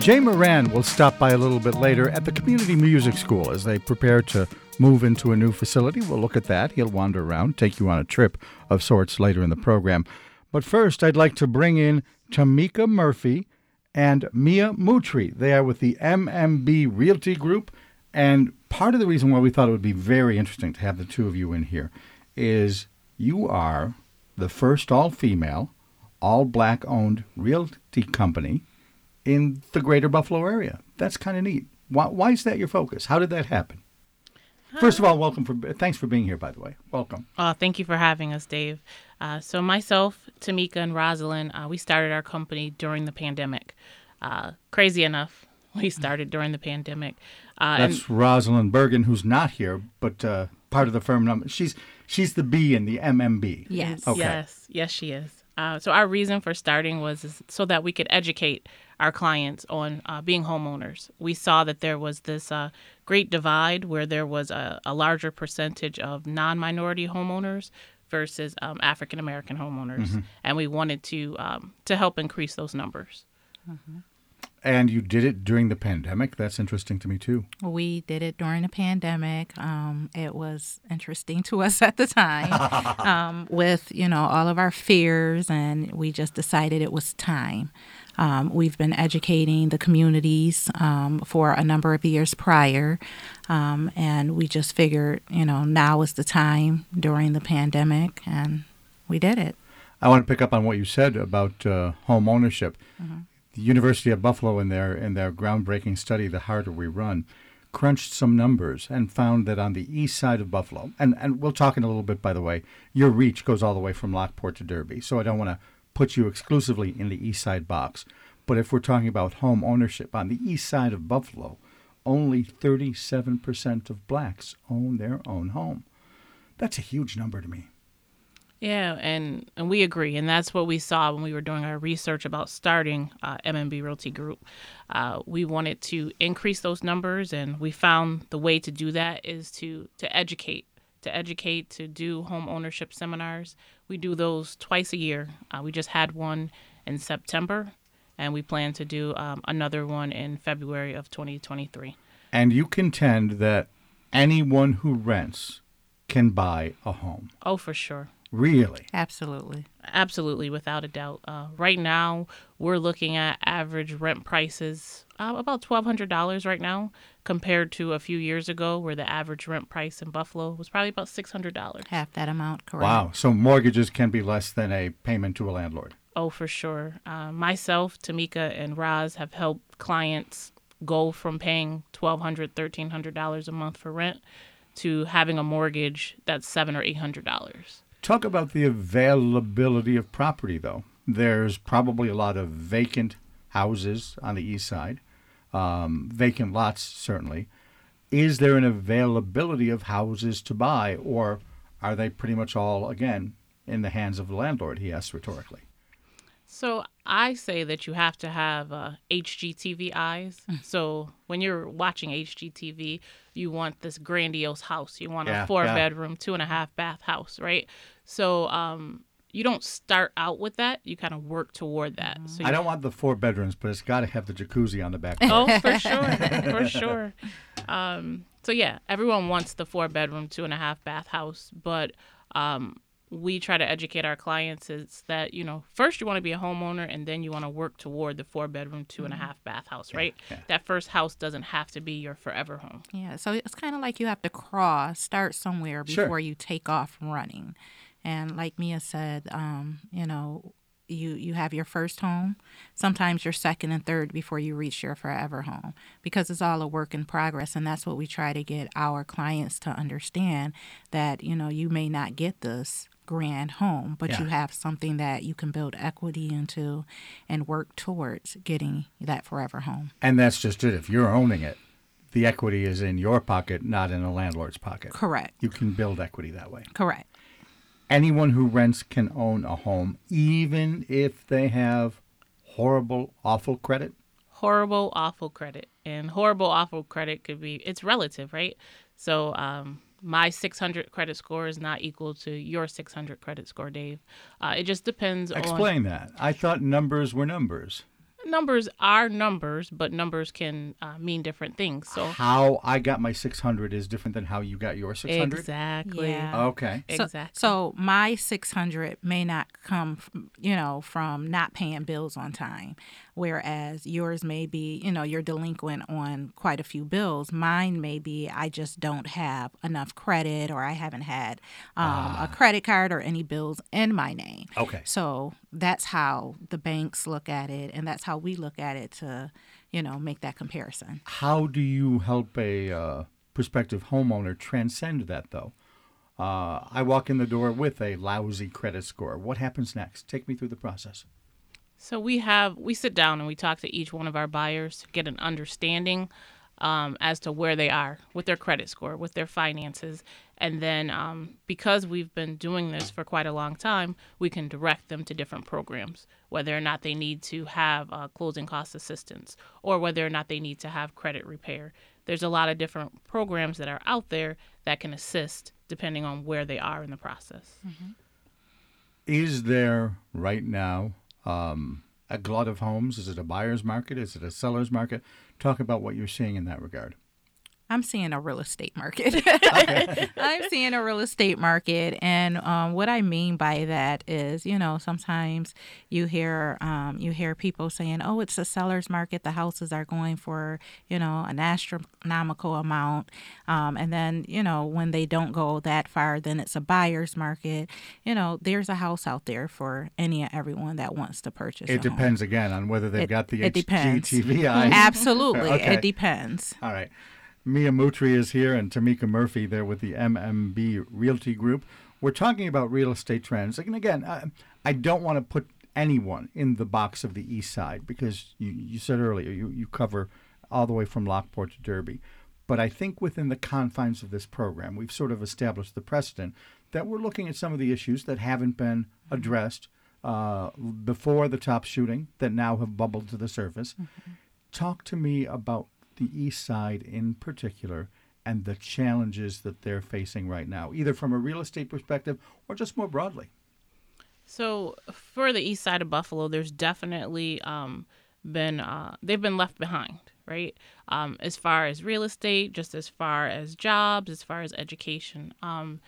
Jay Moran will stop by a little bit later at the Community Music School as they prepare to move into a new facility. We'll look at that. He'll wander around, take you on a trip of sorts later in the program. But first, I'd like to bring in Tamika Murphy and Mia Mootry. They are with the MMB Realty Group. And part of the reason why we thought it would be very interesting to have the two of you in here is you are the first all female, all black owned realty company in the greater Buffalo area. That's kind of neat. Why, why is that your focus? How did that happen? First of all, welcome for thanks for being here. By the way, welcome. Uh, thank you for having us, Dave. Uh, so myself, Tamika, and Rosalind, uh, we started our company during the pandemic. Uh, crazy enough, we started during the pandemic. Uh, That's and, Rosalind Burgin, who's not here, but uh, part of the firm. Number. She's she's the B in the MMB. Yes. Okay. Yes. Yes, she is. so our reason for starting was so that we could educate our clients on uh, being homeowners. We saw that there was this uh, great divide where there was a, a larger percentage of non minority homeowners versus um, African American homeowners, mm-hmm. and we wanted to um, to help increase those numbers. Mm-hmm. And you did it during the pandemic. That's interesting to me too. We did it during the pandemic. Um, it was interesting to us at the time, um, with you know all of our fears, and we just decided it was time. Um, we've been educating the communities um, for a number of years prior, um, and we just figured, you know, now is the time during the pandemic, and we did it. I want to pick up on what you said about uh, home ownership. Mm-hmm. The University of Buffalo, in their in their groundbreaking study, "The Harder We Run," crunched some numbers and found that on the east side of Buffalo, and, and we'll talk in a little bit, by the way, your reach goes all the way from Lockport to Derby. So I don't want to put you exclusively in the east side box. But if we're talking about home ownership on the east side of Buffalo, only 37% of blacks own their own home. That's a huge number to me. Yeah, and, and we agree. And that's what we saw when we were doing our research about starting uh, MMB Realty Group. Uh, we wanted to increase those numbers, and we found the way to do that is to, to educate, to educate, to do home ownership seminars. We do those twice a year. Uh, we just had one in September, and we plan to do um, another one in February of 2023. And you contend that anyone who rents can buy a home. Oh, for sure. Really? Absolutely. Absolutely, without a doubt. Uh, right now, we're looking at average rent prices uh, about $1,200 right now, compared to a few years ago where the average rent price in Buffalo was probably about $600. Half that amount, correct. Wow. So mortgages can be less than a payment to a landlord. Oh, for sure. Uh, myself, Tamika, and Roz have helped clients go from paying $1,200, $1,300 a month for rent to having a mortgage that's seven or eight hundred dollars. Talk about the availability of property, though. There's probably a lot of vacant houses on the east side, um, vacant lots, certainly. Is there an availability of houses to buy, or are they pretty much all, again, in the hands of the landlord? He asks rhetorically. So I say that you have to have uh, HGTV eyes. Mm. So when you're watching HGTV, you want this grandiose house. You want yeah, a four yeah. bedroom, two and a half bath house, right? So um, you don't start out with that. You kind of work toward that. Mm-hmm. So I don't want the four bedrooms, but it's got to have the jacuzzi on the back. oh, for sure, for sure. Um, so yeah, everyone wants the four bedroom, two and a half bath house, but um, we try to educate our clients is that you know first you want to be a homeowner and then you want to work toward the four bedroom two and a mm-hmm. half bath house right yeah, yeah. that first house doesn't have to be your forever home yeah so it's kind of like you have to cross start somewhere before sure. you take off running And like Mia said, um, you know, you you have your first home, sometimes your second and third before you reach your forever home because it's all a work in progress and that's what we try to get our clients to understand that, you know, you may not get this grand home, but Yeah. you have something that you can build equity into and work towards getting that forever home. And that's just it. If you're owning it, the equity is in your pocket, not in a landlord's pocket. Correct. You can build equity that way. Correct. Anyone who rents can own a home, even if they have horrible, awful credit. horrible, awful credit. And horrible, awful credit could be, it's relative, right? So um, my 600 credit score is not equal to your 600 credit score, Dave. Uh, it just depends on. Explain that. I thought numbers were numbers. Numbers are numbers, but numbers can uh, mean different things. So How I got my 600 is different than how you got your 600. Exactly. Yeah. Okay. So, Exactly. so my 600 may not come, from, you know, from not paying bills on time, whereas yours may be, you know, you're delinquent on quite a few bills. Mine may be I just don't have enough credit or I haven't had um, a credit card or any bills in my name. Okay. So that's how the banks look at it, and that's how we look at it to, you know, make that comparison. How do you help a uh, prospective homeowner transcend that, though? Uh, I walk in the door with a lousy credit score. What happens next? Take me through the process. So we have we sit down and we talk to each one of our buyers to get an understanding um, as to where they are with their credit score, with their finances, and then um, because we've been doing this for quite a long time, we can direct them to different programs, whether or not they need to have uh, closing cost assistance or whether or not they need to have credit repair. There's a lot of different programs that are out there that can assist depending on where they are in the process. Is there right now um, a glut of homes? Is it a buyer's market? Is it a seller's market? Talk about what you're seeing in that regard. I'm seeing a real estate market. I'm seeing a real estate market, and um, what I mean by that is, you know, sometimes you hear um, you hear people saying, "Oh, it's a seller's market. The houses are going for, you know, an astronomical amount," um, and then, you know, when they don't go that far, then it's a buyer's market. You know, there's a house out there for any and everyone that wants to purchase. It a home. depends again on whether they've It- got the it depends. HGTV. Absolutely, Okay. it depends. All right. Mia Mootry is here and Tamika Murphy there with the MMB Realty Group. We're talking about real estate trends. And again, I, I don't want to put anyone in the box of the east side because you, you said earlier you, you cover all the way from Lockport to Derby. But I think within the confines of this program, we've sort of established the precedent that we're looking at some of the issues that haven't been addressed uh, before the Tops shooting that now have bubbled to the surface. Talk to me about the East Side in particular and the challenges that they're facing right now, either from a real estate perspective or just more broadly. So for the east side of Buffalo, there's definitely um, been uh, they've been left behind, right? Um, as far as real estate, just as far as jobs, as far as education. Um,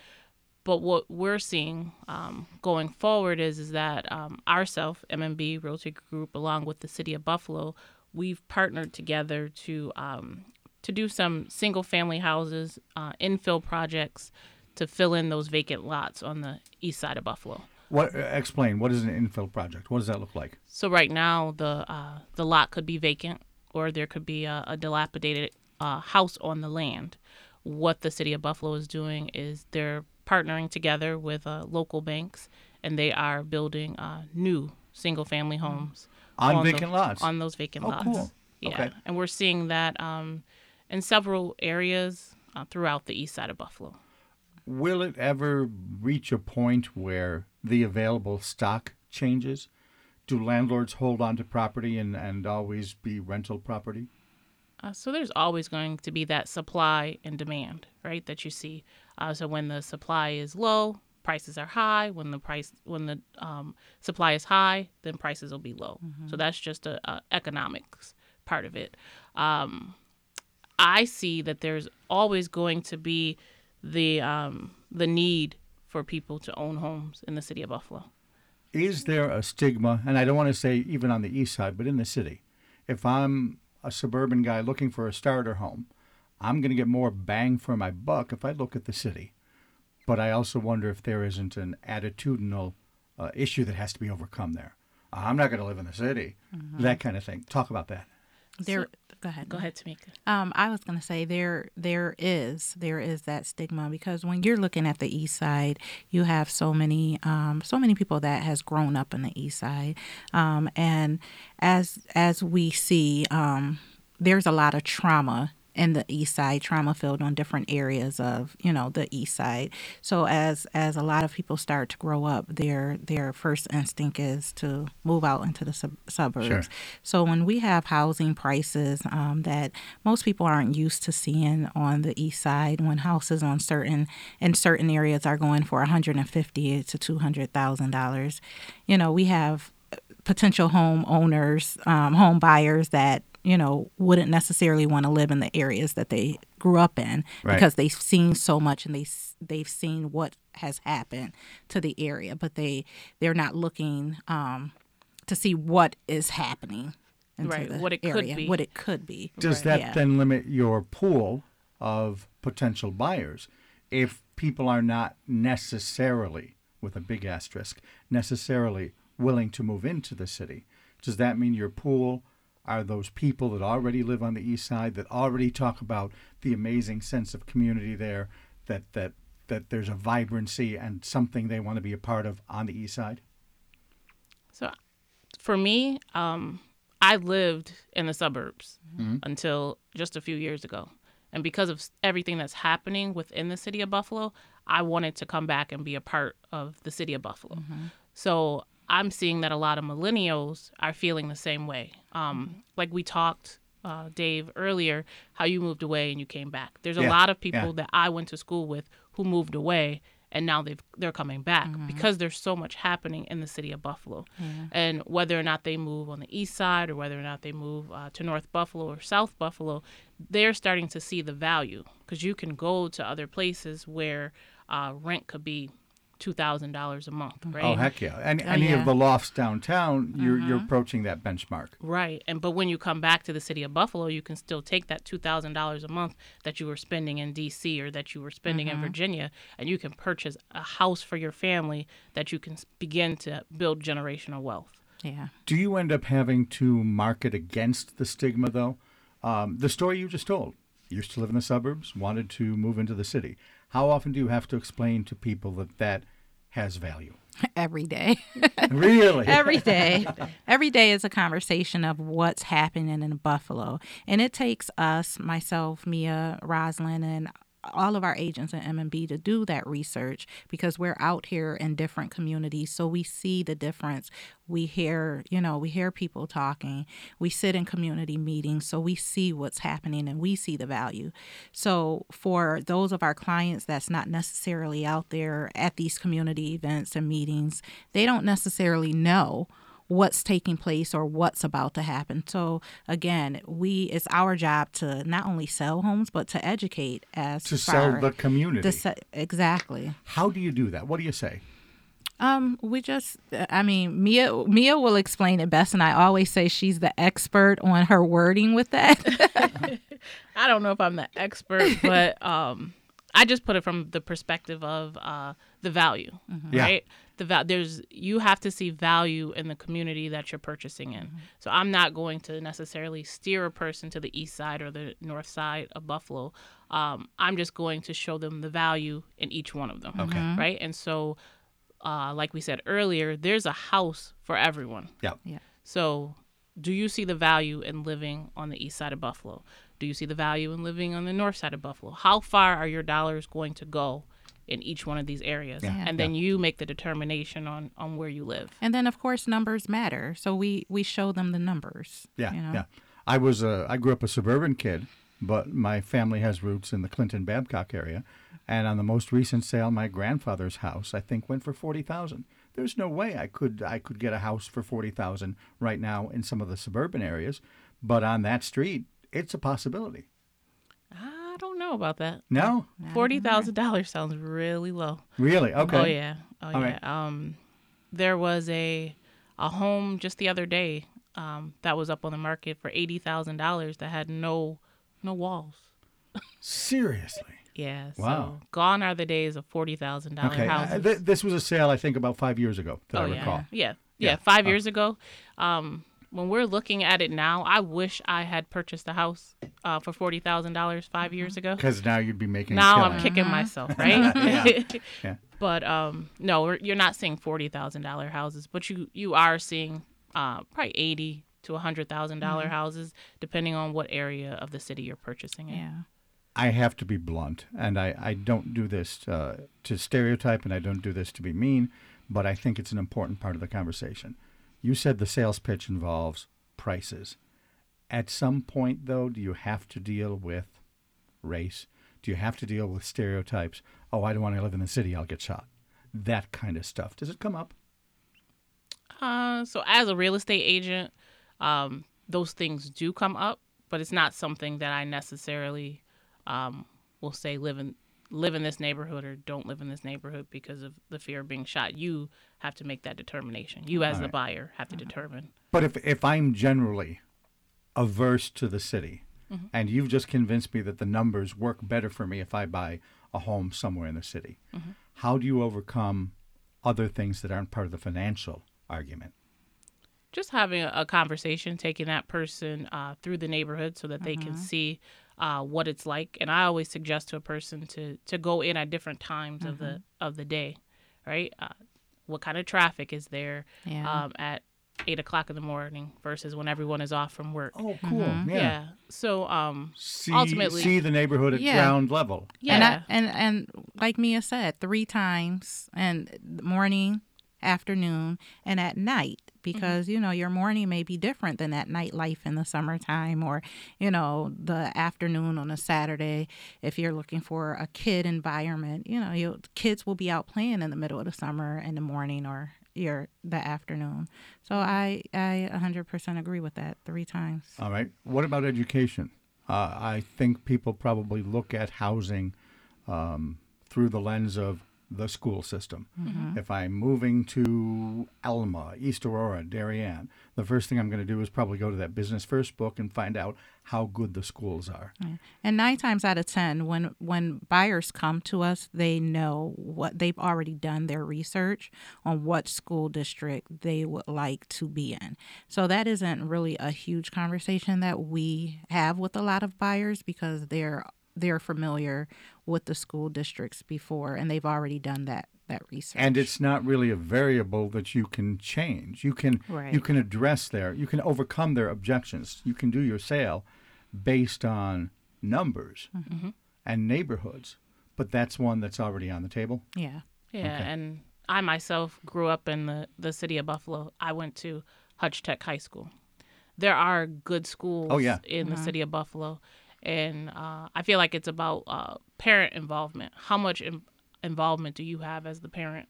but what we're seeing um, going forward is is that um, ourself, MMB Realty Group, along with the city of Buffalo, we've partnered together to um, to do some single family houses, uh, infill projects to fill in those vacant lots on the east side of Buffalo. What uh, explain? What is an infill project? What does that look like? So right now, the uh, the lot could be vacant, or there could be a, a dilapidated uh, house on the land. What the city of Buffalo is doing is they're partnering together with uh, local banks, and they are building uh, new single family homes On tho- vacant lots? On those vacant Oh, lots. cool. Yeah, Okay. and we're seeing that um, in several areas uh, throughout the east side of Buffalo. Will it ever reach a point where the available stock changes? Do landlords hold on to property and, and always be rental property? Uh, so there's always going to be that supply and demand, right? That you see. Uh, so when the supply is low, prices are high. When the price, when the um, supply is high, then prices will be low. So that's just a, a economics part of it. Um, I see that there's always going to be the um, the need for people to own homes in the city of Buffalo. Is there a stigma, and I don't want to say even on the east side, but in the city, if I'm a suburban guy looking for a starter home, I'm going to get more bang for my buck if I look at the city. But I also wonder if there isn't an attitudinal uh, issue that has to be overcome there. I'm not going to live in the city, that kind of thing. Talk about that. There, go ahead. Go ahead, Tamika. Um, I was going to say there there is there is that stigma because when you're looking at the east side, you have so many um, so many people that has grown up in the east side, um, and as as we see, um, there's a lot of trauma in the east side trauma filled on different areas of you know the east side so as as a lot of people start to grow up their their first instinct is to move out into the sub- suburbs Sure. so when we have housing prices um, that most people aren't used to seeing on the east side, when houses on certain in certain areas are going for 150 to 200 thousand dollars, you know, we have potential home owners, um, home buyers that you know wouldn't necessarily want to live in the areas that they grew up in Right. because they've seen so much and they they've seen what has happened to the area, but they they're not looking um, to see what is happening. into Right, the what it could be. What it could be. Does that Yeah. then limit your pool of potential buyers if people are not necessarily, with a big asterisk, necessarily willing to move into the city? Does that mean your pool are those people that already live on the east side that already talk about the amazing sense of community there, that that that there's a vibrancy and something they want to be a part of on the east side? So, for me, um, I lived in the suburbs Mhm. until just a few years ago. And because of everything that's happening within the city of Buffalo, I wanted to come back and be a part of the city of Buffalo. So I'm seeing that a lot of millennials are feeling the same way. Um, Like we talked, uh, Dave, earlier, how you moved away and you came back. There's a Yeah, lot of people yeah. that I went to school with who moved away and now they've they're coming back because there's so much happening in the city of Buffalo. Yeah. And whether or not they move on the east side or whether or not they move uh, to North Buffalo or South Buffalo, they're starting to see the value because you can go to other places where uh, rent could be two thousand dollars a month, right? Oh heck yeah! And Oh, any yeah. of the lofts downtown, you're you're Mhm. approaching that benchmark. Right. And but when you come back to the city of Buffalo, you can still take that $2,000 a month that you were spending in DC or that you were spending in Mhm. Virginia and you can purchase a house for your family that you can begin to build generational wealth. Yeah. Do you end up having to market against the stigma, though? Um, the story you just told. Used to live in the suburbs, wanted to move into the city. How often do you have to explain to people that that has value? every day. Really? every day. Every day is a conversation of what's happening in Buffalo. And it takes us, myself, Mia, Roslyn, and all of our agents at MMB to do that research because we're out here in different communities. So we see the difference. We hear you know we hear people talking. We sit in community meetings. So we see what's happening and we see the value. So for those of our clients that's not necessarily out there at these community events and meetings they don't necessarily know what's taking place or what's about to happen. So again, we it's our job to not only sell homes but to educate as To sell the community. se- exactly. How do you do that? What do you say? Um, we just, I mean, Mia Mia will explain it best, and I always say she's the expert on her wording with that. I don't know if I'm the expert, but um, I just put it from the perspective of uh, the value, Yeah. right? The val- there's you have to see value in the community that you're purchasing in. So I'm not going to necessarily steer a person to the east side or the north side of Buffalo. Um, I'm just going to show them the value in each one of them, Okay. Mhm. right? And so, uh, like we said earlier, there's a house for everyone. Yeah. Yeah. So, do you see the value in living on the east side of Buffalo? Do you see the value in living on the north side of Buffalo? How far are your dollars going to go in each one of these areas? Yeah. And then you make the determination on on where you live. and then of course numbers matter, so we we show them the numbers. Yeah, you know? yeah. I was a, I grew up a suburban kid, but my family has roots in the Clinton Babcock area, and on the most recent sale, my grandfather's house I think went for forty thousand. There's no way I could I could get a house for forty thousand right now in some of the suburban areas, but on that street, it's a possibility. I don't know about that. No? Forty thousand dollars sounds really low. Really? Okay. Oh yeah. Oh All yeah. right. Um, there was a a home just the other day um, that was up on the market for eighty thousand dollars that had no no walls. Seriously. Yeah. Wow. So gone are the days of forty thousand dollar Okay. houses. uh, th- this was a sale, I think, about five years ago that oh I yeah. recall. yeah. Yeah. Yeah. Five Oh. years ago. Um, when we're looking at it now, I wish I had purchased a house uh, for forty thousand dollars five years ago. Because now you'd be making. Now I'm killing. kicking myself, right? Yeah. Yeah. But um, no, you're not seeing forty thousand dollar houses, but you you are seeing uh, probably eighty to hundred thousand dollar Mhm. houses, depending on what area of the city you're purchasing in. Yeah. I have to be blunt, and I, I don't do this uh, to stereotype, and I don't do this to be mean, but I think it's an important part of the conversation. You said the sales pitch involves prices. At some point, though, do you have to deal with race? Do you have to deal with stereotypes? Oh, I don't want to live in the city, I'll get shot. That kind of stuff. Does it come up? Uh, so as a real estate agent, um, those things do come up, but it's not something that I necessarily um, will say live in live in this neighborhood or don't live in this neighborhood because of the fear of being shot. You have to make that determination. You as All the buyer have to determine. But if if I'm generally averse to the city, Mhm. and you've just convinced me that the numbers work better for me if I buy a home somewhere in the city, Mhm. how do you overcome other things that aren't part of the financial argument? just having a, a conversation, taking that person uh, through the neighborhood so that they can Mhm. see uh, what it's like. And I always suggest to a person to to go in at different times of the of the day, right? Uh, what kind of traffic is there Yeah. um, at eight o'clock in the morning versus when everyone is off from work? Oh, cool. Mhm. Yeah. So um, See, ultimately, see the neighborhood at Yeah. ground level. yeah. And, I, and and like Mia said, three times, and morning, afternoon, and at night, because you know your morning may be different than that nightlife in the summertime, or you know the afternoon on a Saturday. If you're looking for a kid environment, you know your kids will be out playing in the middle of the summer in the morning or your the afternoon. So I I 100% agree with that. Three times. All right. What about education? Uh, I think people probably look at housing um, through the lens of the school system. Mhm. If I'm moving to Elma, East Aurora, Darien, the first thing I'm going to do is probably go to that Business First book and find out how good the schools are. Yeah. And nine times out of ten, when when buyers come to us, they know what they've already done their research on what school district they would like to be in. So that isn't really a huge conversation that we have with a lot of buyers because they're they're familiar with the school districts before and they've already done that that research. And it's not really a variable that you can change. You can Right. you can address their you can overcome their objections. You can do your sale based on numbers Mhm. and neighborhoods. But that's one that's already on the table. yeah. Yeah, Okay. and I myself grew up in the, the city of Buffalo. I went to Hutch Tech High School. There are good schools Oh, yeah. in the Mhm. city of Buffalo, and uh, I feel like it's about uh, parent involvement. How much in- involvement do you have as the parent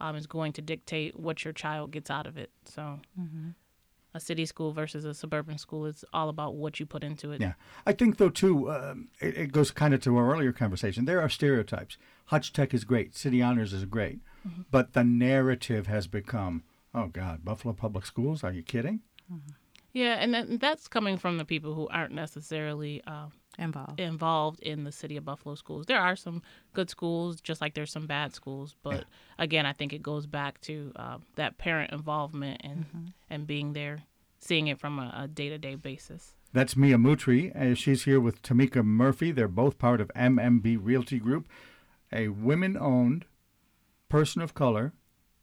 um, is going to dictate what your child gets out of it. So, Mhm. a city school versus a suburban school is all about what you put into it. Yeah, I think though too, um, it, it goes kind of to our earlier conversation. There are stereotypes. Hutch Tech is great. City Honors is great, Mhm. but the narrative has become, oh God, Buffalo Public Schools? Are you kidding? Yeah, and that, that's coming from the people who aren't necessarily uh, Involved. involved in the city of Buffalo schools. There are some good schools, just like there's some bad schools. But again, I think it goes back to uh, that parent involvement and and being there, seeing it from a day to day basis. That's Mia Mootry. Uh, she's here with Tamika Murphy. They're both part of MMB Realty Group, a women-owned, person of color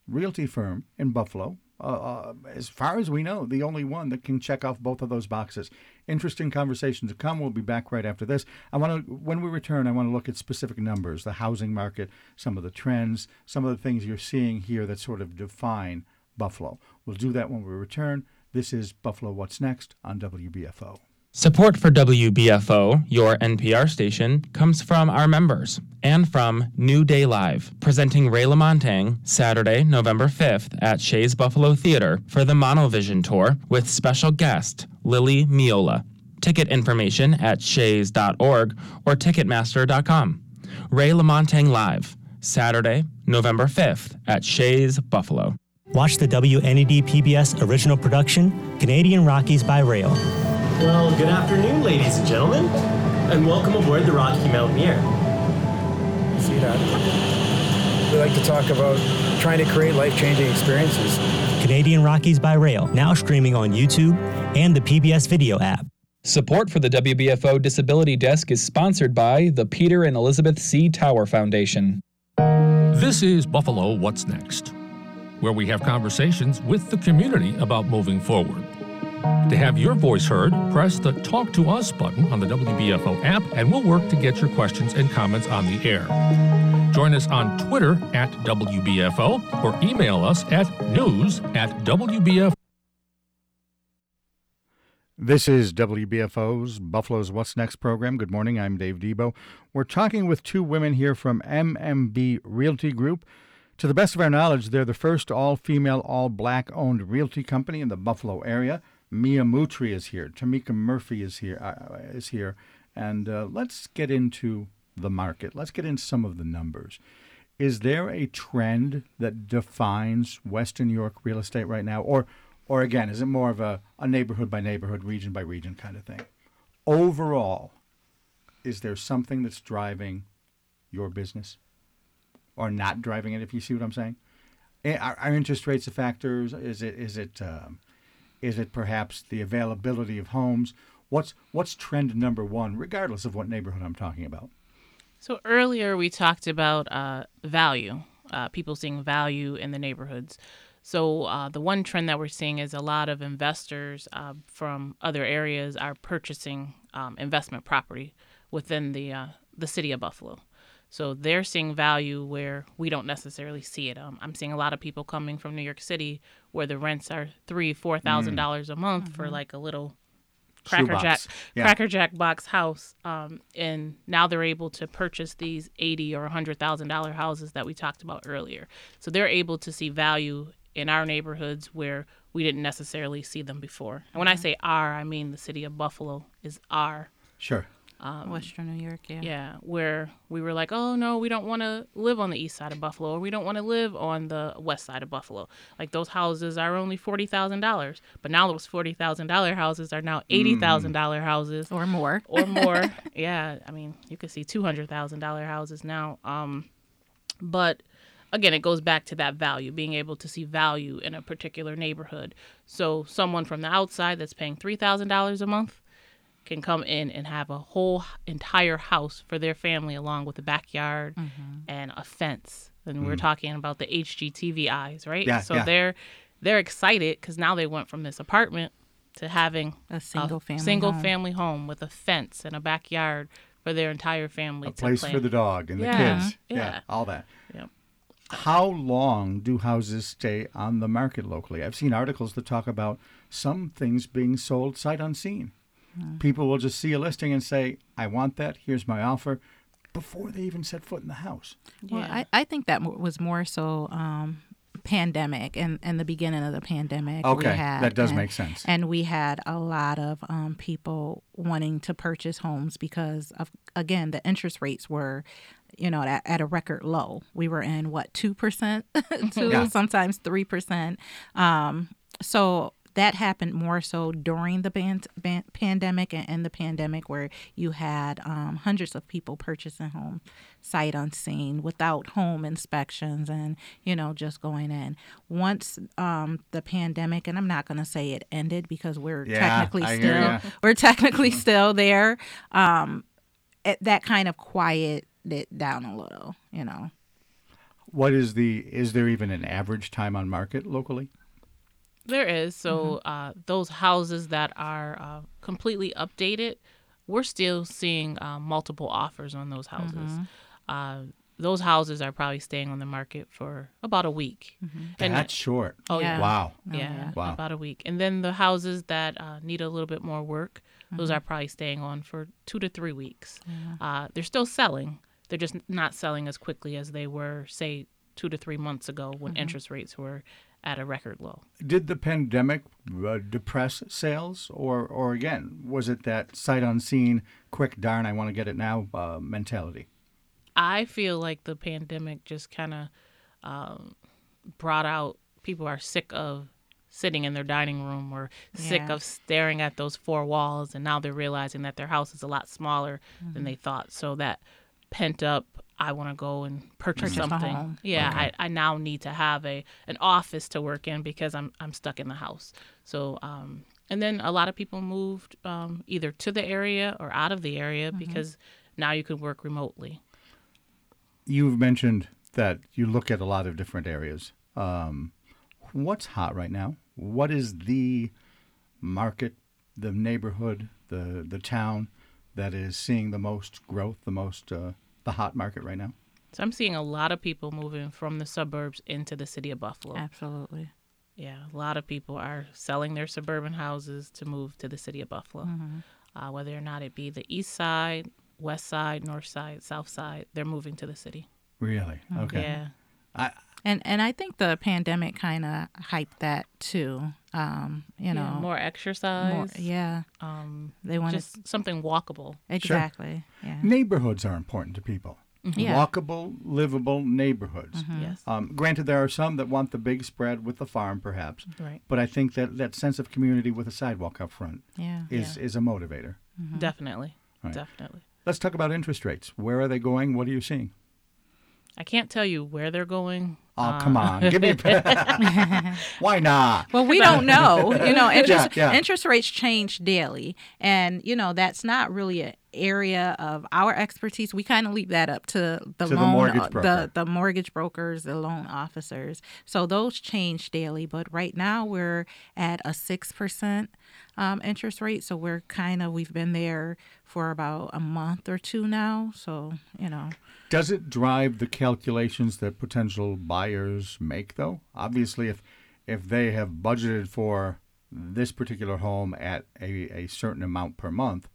realty firm in Buffalo. Uh, uh, as far as we know, the only one that can check off both of those boxes. Interesting conversation to come. We'll be back right after this. I want to, when we return, I want to look at specific numbers, the housing market, some of the trends, some of the things you're seeing here that sort of define Buffalo. We'll do that when we return. This is Buffalo What's Next on WBFO. Support for WBFO, your NPR station, comes from our members and from New Day Live, presenting Ray LaMontagne Saturday, November 5th at Shea's Buffalo Theater for the Monovision Tour with special guest Lily Meola. Ticket information at sheas.org or ticketmaster.com. Ray LaMontagne Live, Saturday, November 5th at Shea's Buffalo. Watch the WNED PBS original production, Canadian Rockies by Rail. Well, good afternoon, ladies and gentlemen, and welcome aboard the Rocky Mountaineer. See that. We like to talk about trying to create life changing experiences. Canadian Rockies by Rail, now streaming on YouTube and the PBS Video app. Support for the WBFO Disability Desk is sponsored by the Peter and Elizabeth C. Tower Foundation. This is Buffalo What's Next, where we have conversations with the community about moving forward. To have your voice heard, press the Talk to Us button on the WBFO app, and we'll work to get your questions and comments on the air. Join us on Twitter at WBFO or email us at news at WBFO. This is WBFO's Buffalo's What's Next program. Good morning. I'm Dave Debo. We're talking with two women here from MMB Realty Group. To the best of our knowledge, they're the first all female, all black owned realty company in the Buffalo area. Mia Mootry is here. Tamika Murphy is here. Uh, is here. And uh, let's get into the market. Let's get into some of the numbers. Is there a trend that defines Western York real estate right now? Or or again, is it more of a, a neighborhood by neighborhood, region by region kind of thing? Overall, is there something that's driving your business or not driving it, if you see what I'm saying? Are, are interest rates a factor? Is it, is, it, um, is it perhaps the availability of homes? What's, what's trend number one, regardless of what neighborhood I'm talking about? So earlier we talked about uh, value, uh, people seeing value in the neighborhoods. So uh, the one trend that we're seeing is a lot of investors uh, from other areas are purchasing um, investment property within the uh, the city of Buffalo. So they're seeing value where we don't necessarily see it. Um, I'm seeing a lot of people coming from New York City where the rents are three, four thousand mm. dollars a month mm-hmm. for like a little Cracker Jack yeah. Cracker Jack box house, um, and now they're able to purchase these eighty or hundred thousand dollar houses that we talked about earlier. So they're able to see value in our neighborhoods where we didn't necessarily see them before. And when I mm-hmm. say our, I mean the city of Buffalo is our. Sure. Um, Western New York, yeah. Yeah, where we were like, oh no, we don't want to live on the east side of Buffalo, or we don't want to live on the west side of Buffalo. Like those houses are only forty thousand dollars, but now those forty thousand dollar houses are now eighty thousand dollar houses or more, or more. yeah, I mean, you could see two hundred thousand dollar houses now. Um, but again, it goes back to that value, being able to see value in a particular neighborhood. So, someone from the outside that's paying $3,000 a month can come in and have a whole entire house for their family, along with a backyard mm-hmm. and a fence. And mm we're talking about the HGTV eyes, right? Yeah, so yeah. they're they're excited because now they went from this apartment to having a single a family single home. family home with a fence and a backyard for their entire family. A place play. for the dog and yeah, the kids. Yeah. yeah, all that. Yeah. How long do houses stay on the market locally? I've seen articles that talk about some things being sold sight unseen. Mm. People will just see a listing and say, I want that, here's my offer, before they even set foot in the house. Well, I, I think that was more so um, pandemic and, and the beginning of the pandemic. Okay, had, that does and, make sense. And we had a lot of um, people wanting to purchase homes because of again the interest rates were you know, at, at a record low. We were in what two percent, two yeah. sometimes three percent. Um, so that happened more so during the ban- ban- pandemic and, and, the pandemic, where you had um, hundreds of people purchasing homes sight unseen without home inspections and you know just going in. Once um, the pandemic, and I'm not going to say it ended because we're yeah, technically I still we're technically still there. Um, it, that kind of quieted it down a little, you know. What is the is there even an average time on market locally? There is. So mm-hmm. uh, those houses that are uh, completely updated, we're still seeing uh, multiple offers on those houses. Mm-hmm. Uh, those houses are probably staying on the market for about a week. Mm-hmm. And That's short. Oh yeah. Wow. Oh, yeah. Wow. About a week. And then the houses that uh, need a little bit more work, those are probably staying on for two to three weeks. Uh, they're still selling they're just not selling as quickly as they were, say, two to three months ago when mm-hmm. interest rates were at a record low. Did the pandemic uh, depress sales, or, or again, was it that sight unseen, quick, darn, I want to get it now uh, mentality? I feel like the pandemic just kind of um, brought out people are sick of sitting in their dining room or yeah. sick of staring at those four walls, and now they're realizing that their house is a lot smaller mm-hmm. than they thought. So that pent up I want to go and purchase, Purchase a something. Yeah, Okay. I, I now need to have a an office to work in because I'm I'm stuck in the house. So um, and then a lot of people moved um, either to the area or out of the area because now you can work remotely. You've mentioned that you look at a lot of different areas. Um, what's hot right now? What is the market, the neighborhood, the the town that is seeing the most growth, the most uh, the hot market right now? So I'm seeing a lot of people moving from the suburbs into the city of Buffalo. Absolutely. Yeah, a lot of people are selling their suburban houses to move to the city of Buffalo. Mhm. Uh, whether or not it be the east side, west side, north side, south side, they're moving to the city. Really? Okay. Yeah. I, And and I think the pandemic kind of hyped that too. Um, you Yeah, know, more exercise. yeah. Um, They wanna- just something walkable. Exactly. Yeah. Neighborhoods are important to people. Mhm. Yeah. Walkable, livable neighborhoods. Mhm. Yes. Um, granted, there are some that want the big spread with the farm, perhaps. Right. But I think that that sense of community with a sidewalk up front Yeah. is Yeah. is a motivator. Definitely. Right. Definitely. Let's talk about interest rates. Where are they going? What are you seeing? I can't tell you where they're going. Oh, come Uh, on. Give me a Why not? Well, we don't know. You know, interest Yeah, yeah. interest rates change daily, and you know that's not really an area of our expertise. We kind of leave that up to the To the loan, mortgage uh, the the mortgage brokers, the loan officers. So those change daily. But right now we're at a six percent um, interest rate. So we're kind of we've been there for about a month or two now. So you know. Does it drive the calculations that potential buyers make, though? Obviously, if if they have budgeted for this particular home at a, a certain amount per month,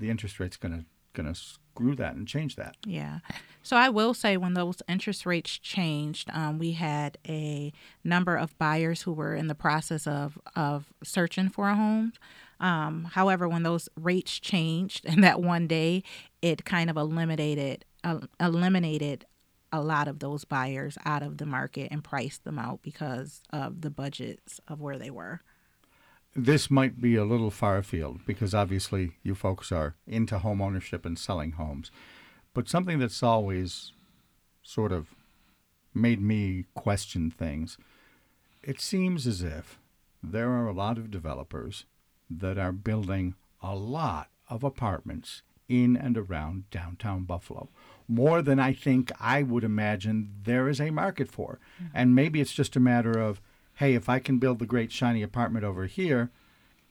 the interest rate's gonna gonna screw that and change that. Yeah. So I will say when those interest rates changed, um, we had a number of buyers who were in the process of, of searching for a home. Um, however, when those rates changed in that one day, it kind of eliminated uh, eliminated a lot of those buyers out of the market and priced them out because of the budgets of where they were. This might be a little far afield because obviously you folks are into home ownership and selling homes. But something that's always sort of made me question things. It seems as if there are a lot of developers that are building a lot of apartments in and around downtown Buffalo. More than I think I would imagine there is a market for. Mm-hmm. And maybe it's just a matter of, hey, if I can build the great shiny apartment over here,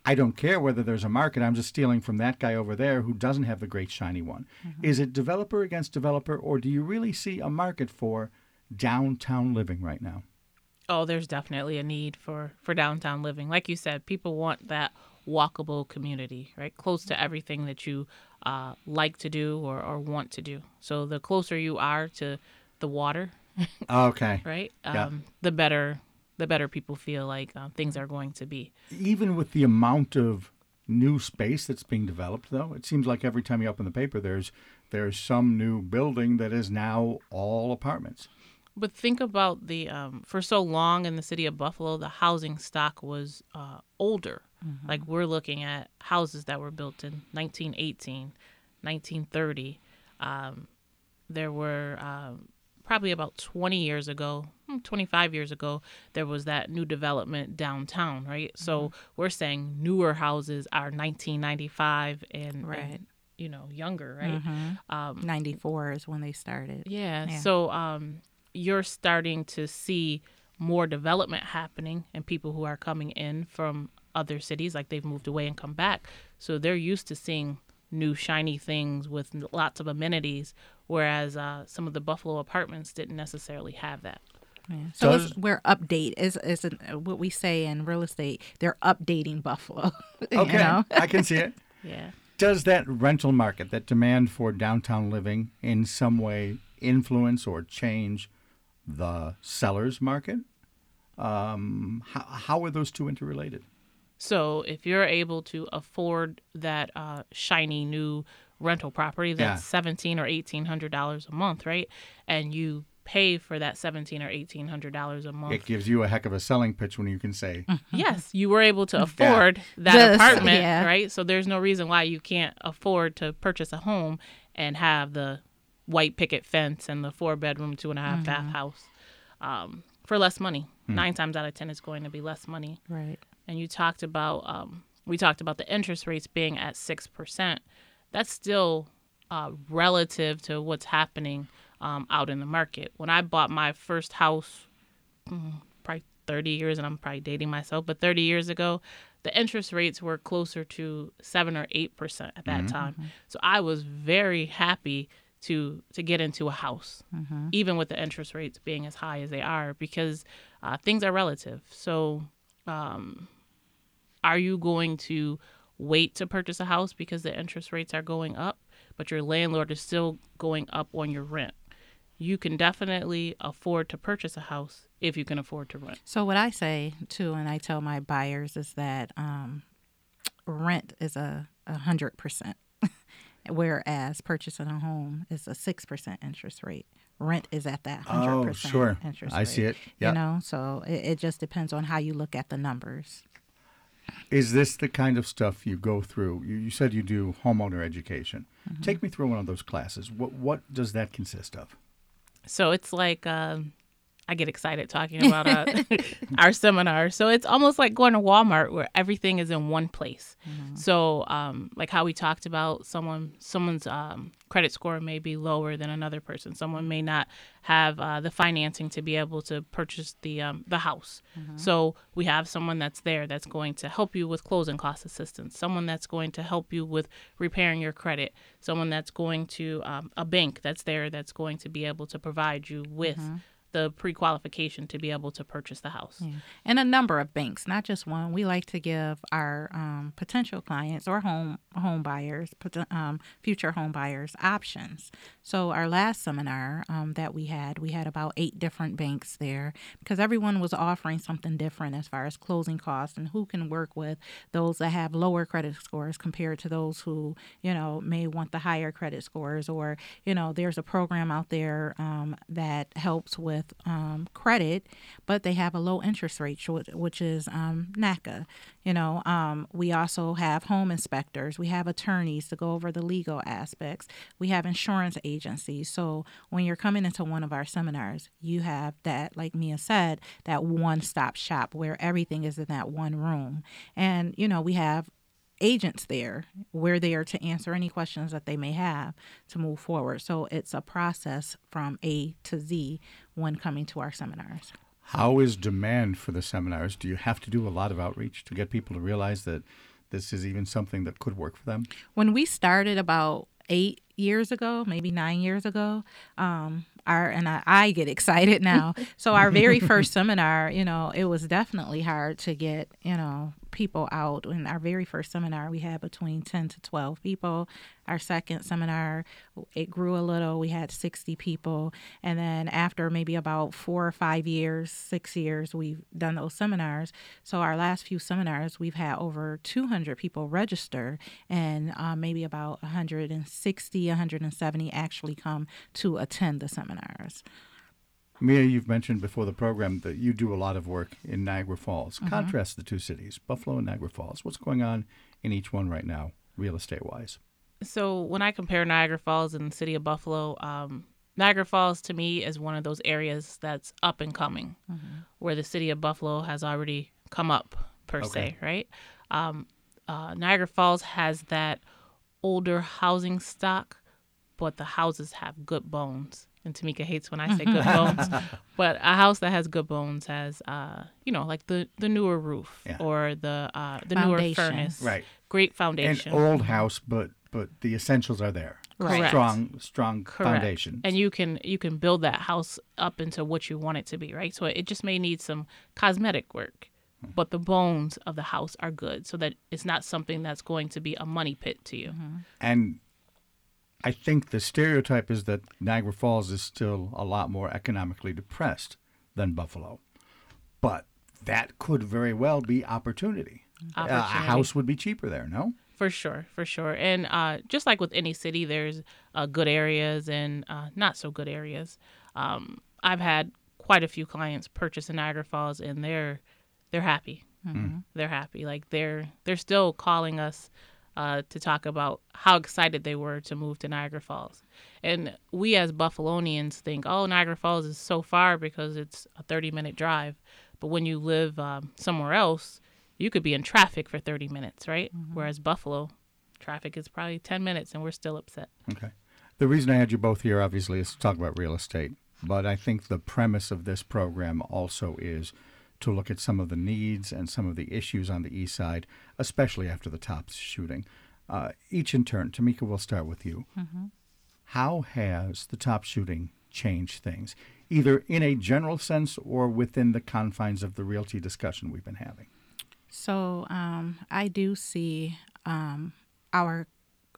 I don't care whether there's a market. I'm just stealing from that guy over there who doesn't have the great shiny one. Is it developer against developer, or do you really see a market for downtown living right now? Oh, there's definitely a need for for downtown living. Like you said, people want that walkable community, right? Close to everything that you uh, like to do or, or want to do. So the closer you are to the water, Okay. right? Yeah. Um, the better the better people feel like uh, things are going to be. Even with the amount of new space that's being developed, though, it seems like every time you open the paper, there's there's some new building that is now all apartments. But think about the um, for so long in the city of Buffalo, the housing stock was uh, older. Like we're looking at houses that were built in 1918, 1930. Um, there were um, probably about 20 years ago, hmm, 25 years ago, there was that new development downtown, right? So we're saying newer houses are 1995 and, Right. and, you know younger, right? Mhm. Um, 94 is when they started. yeah. Yeah. So um, you're starting to see more development happening and people who are coming in from other cities, like they've moved away and come back. So they're used to seeing new shiny things with lots of amenities, whereas uh, some of the Buffalo apartments didn't necessarily have that. Yeah. So Does- it's, we're update is is an, what we say in real estate. They're updating Buffalo. you Okay, know? I can see it. Yeah. Does that rental market, that demand for downtown living, in some way influence or change the seller's market? Um, how, how are those two interrelated? So if you're able to afford that uh, shiny new rental property that's Yeah. seventeen or eighteen hundred dollars a month, right? And you pay for that seventeen or eighteen hundred dollars a month. It gives you a heck of a selling pitch when you can say, yes, you were able to afford that This, apartment, yeah. right? So there's no reason why you can't afford to purchase a home and have the white picket fence and the four bedroom, two and a half bath Mhm. house um, for less money. Hmm. Nine times out of ten, it's going to be less money. Right. And you talked about um, we talked about the interest rates being at six percent. That's still uh, relative to what's happening um, out in the market. When I bought my first house, mm, probably 30 years, and I'm probably dating myself, but 30 years ago, the interest rates were closer to seven or eight percent at that Mhm. time. So I was very happy to to get into a house, Mhm. even with the interest rates being as high as they are, because uh, things are relative. So, um, are you going to wait to purchase a house because the interest rates are going up, but your landlord is still going up on your rent? You can definitely afford to purchase a house if you can afford to rent. So what I say too, and I tell my buyers is that um, rent is a a hundred percent, whereas purchasing a home is a six percent interest rate. Rent is at that hundred Oh, percent sure. interest I see it. Yeah. You know, so it, it just depends on how you look at the numbers. Is this the kind of stuff you go through? You, you said you do homeowner education. Mm-hmm. Take me through one of those classes. What what does that consist of? So it's like um, I get excited talking about uh, our seminar. So it's almost like going to Walmart where everything is in one place. So um, like how we talked about someone someone's um, credit score may be lower than another person. Someone may not have uh, the financing to be able to purchase the um, the house. So we have someone that's there that's going to help you with closing cost assistance. Someone that's going to help you with repairing your credit. Someone that's going to um, a bank that's there that's going to be able to provide you with Mhm. The pre-qualification to be able to purchase the house. Yeah. And a number of banks, not just one. We like to give our um, potential clients or home home buyers, um, future home buyers, options. So our last seminar um, that we had, we had about eight different banks there because everyone was offering something different as far as closing costs and who can work with those that have lower credit scores compared to those who you know may want the higher credit scores or you know there's a program out there um, that helps with um, credit but they have a low interest rate which, is um, NACA you know um, we also have home inspectors. We have attorneys to go over the legal aspects. We have insurance agencies. So when you're coming into one of our seminars you have that like Mia said that one-stop shop where everything is in that one room. And you know we have agents there. where they are to answer any questions that they may have to move forward. So it's a process from A to Z when coming to our seminars. How is demand for the seminars? Do you have to do a lot of outreach to get people to realize that this is even something that could work for them? When we started about eight years ago, maybe nine years ago, um, our and I, I get excited now. so our very first seminar, you know, it was definitely hard to get, you know, people out. In our very first seminar, we had between ten to twelve people. Our second seminar, it grew a little. We had sixty people, and then after maybe about four or five years, six years, we've done those seminars. So our last few seminars, we've had over two hundred people register, and uh, maybe about 160, 170 actually come to attend the seminars. Mia, you've mentioned before the program that you do a lot of work in Niagara Falls. Mhm. Contrast the two cities, Buffalo and Niagara Falls. What's going on in each one right now, real estate wise? So when I compare Niagara Falls and the city of Buffalo, um, Niagara Falls to me is one of those areas that's up and coming, Mhm. where the city of Buffalo has already come up per Okay. se, right? Um, uh, Niagara Falls has that older housing stock, but the houses have good bones. And Tamika hates when I say good bones, but a house that has good bones has, uh, you know, like the the newer roof Yeah. or the uh, the newer Foundation. furnace, Right. Great foundation, An old house, but but the essentials are there. Correct. Strong, strong Correct. foundation. and you can you can build that house up into what you want it to be right so it just may need some cosmetic work Hmm. but the bones of the house are good so that it's not something that's going to be a money pit to you And I think the stereotype is that Niagara Falls is still a lot more economically depressed than Buffalo. But that could very well be opportunity. Uh, a house would be cheaper there, no? for sure for sure and uh, just like with any city there's uh, good areas and uh, not so good areas um, i've had quite a few clients purchase in niagara falls and they're they're happy Mm-hmm. they're happy like they're they're still calling us uh, to talk about how excited they were to move to Niagara Falls. And we as Buffalonians think, oh, Niagara Falls is so far because it's a 30 minute drive. But when you live um, somewhere else, you could be in traffic for 30 minutes, right? Mm-hmm. Whereas Buffalo, traffic is probably 10 minutes and we're still upset. Okay. The reason I had you both here, obviously, is to talk about real estate. But I think the premise of this program also is to look at some of the needs and some of the issues on the east side, especially after the Tops shooting. Uh, each in turn, Tamika, we'll start with you. Mm-hmm. How has the Top shooting changed things, either in a general sense or within the confines of the realty discussion we've been having? So um, I do see um, our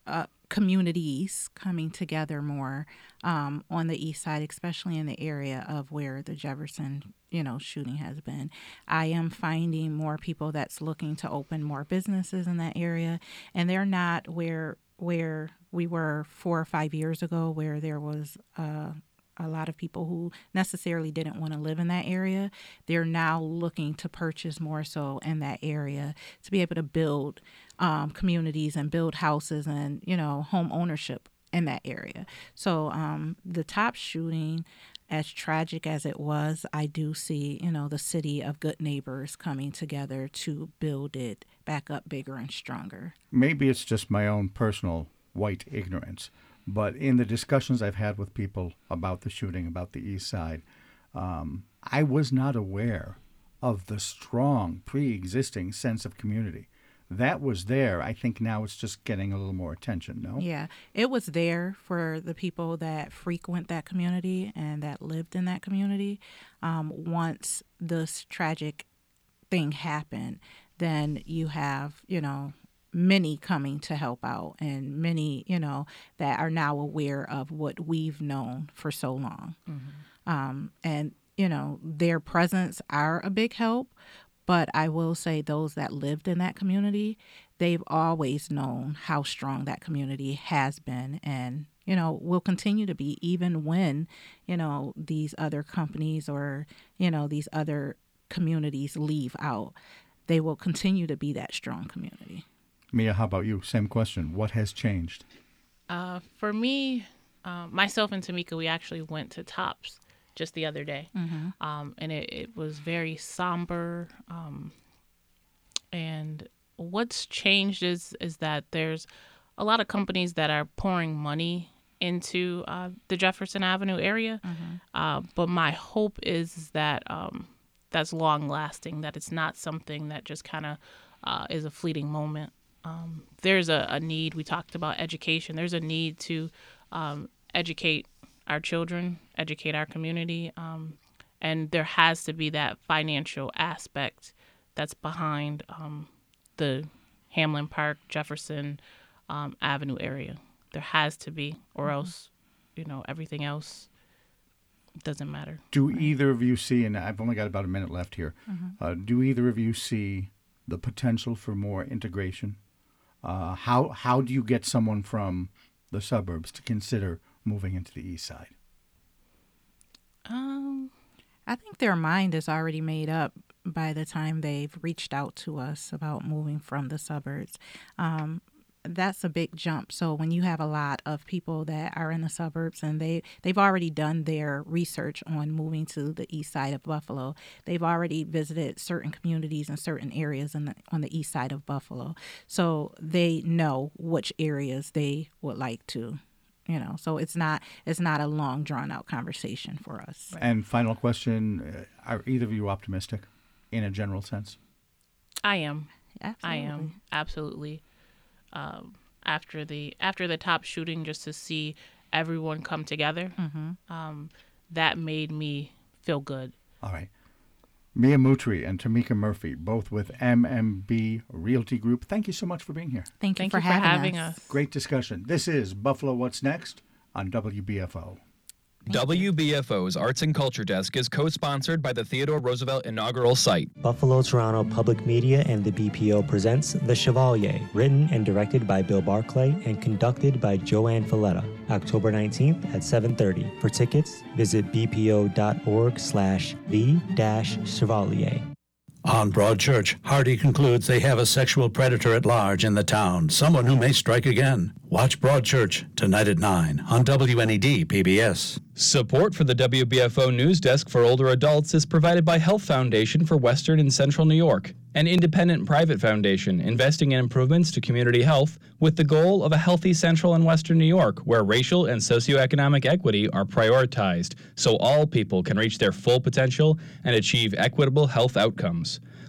uh, communities coming together more um, on the east side, especially in the area of where the Jefferson, you know, shooting has been. I am finding more people that's looking to open more businesses in that area, and they're not where where we were four or five years ago, where there was. Uh, a lot of people who necessarily didn't want to live in that area, they're now looking to purchase more so in that area to be able to build um, communities and build houses and you know home ownership in that area. So um, the top shooting, as tragic as it was, I do see you know the city of good neighbors coming together to build it back up bigger and stronger. Maybe it's just my own personal white ignorance, but in the discussions I've had with people about the shooting, about the East Side, um, I was not aware of the strong pre-existing sense of community that was there. I think now it's just getting a little more attention, no? Yeah, it was there for the people that frequent that community and that lived in that community. Um, once this tragic thing happened, then you have, you know, many coming to help out and many, you know, that are now aware of what we've known for so long. Mm-hmm. Um, and, you know, their presence are a big help, but I will say those that lived in that community, they've always known how strong that community has been and you know will continue to be even when you know these other companies or you know these other communities leave out. They will continue to be that strong community. Mia how about you? Same question. What has changed? Uh, for me uh, myself and tamika we actually went to tops just the other day, mm-hmm. um, and it, it, was very somber. Um, and what's changed is is that there's a lot of companies that are pouring money into uh, the Jefferson Avenue area, mm-hmm. uh, but my hope is that um, that's long lasting. That it's not something that just kind of uh, is a fleeting moment. Um, there's a, a, need. We talked about education. There's a need to um, educate our children, educate our community. Um, and there has to be that financial aspect that's behind um, the Hamlin Park, Jefferson um, Avenue area. There has to be, or mm-hmm. else, you know, everything else doesn't matter. Do right? either of you see, and I've only got about a minute left here, mm-hmm. uh, do either of you see the potential for more integration? Uh, how, how do you get someone from the suburbs to consider moving into the east side? Um, I think their mind is already made up by the time they've reached out to us about moving from the suburbs. Um, that's a big jump. So when you have a lot of people that are in the suburbs and they they've already done their research on moving to the east side of Buffalo, they've already visited certain communities and certain areas in the, on the east side of Buffalo. So they know which areas they would like to you know so it's not it's not a long drawn out conversation for us. And final question uh, are either of you optimistic in a general sense? I am. Absolutely. i am. Absolutely. Um, after the after the top shooting just to see everyone come together mm-hmm. um, that made me feel good. All right Mia Mootry and Tamika Murphy, both with MMB Realty Group. Thank you so much for being here. Thank you, Thank for, you having for, having us. us. Great discussion. This is Buffalo What's Next on WBFO. WBFO's Arts and Culture Desk is co sponsored by the Theodore Roosevelt Inaugural Site. Buffalo Toronto Public Media and the BPO presents The Chevalier, written and directed by Bill Barclay and conducted by JoAnn Falletta. October 19th at 7.30. For tickets, visit bpo.org slash the-chevalier. On Broadchurch, Hardy concludes they have a sexual predator at large in the town, someone who may strike again. Watch Broadchurch tonight at 9 on WNED PBS. Support for the WBFO News Desk for older adults is provided by Health Foundation for Western and Central New York, an independent private foundation investing in improvements to community health with the goal of a healthy Central and Western New York where racial and socioeconomic equity are prioritized so all people can reach their full potential and achieve equitable health outcomes.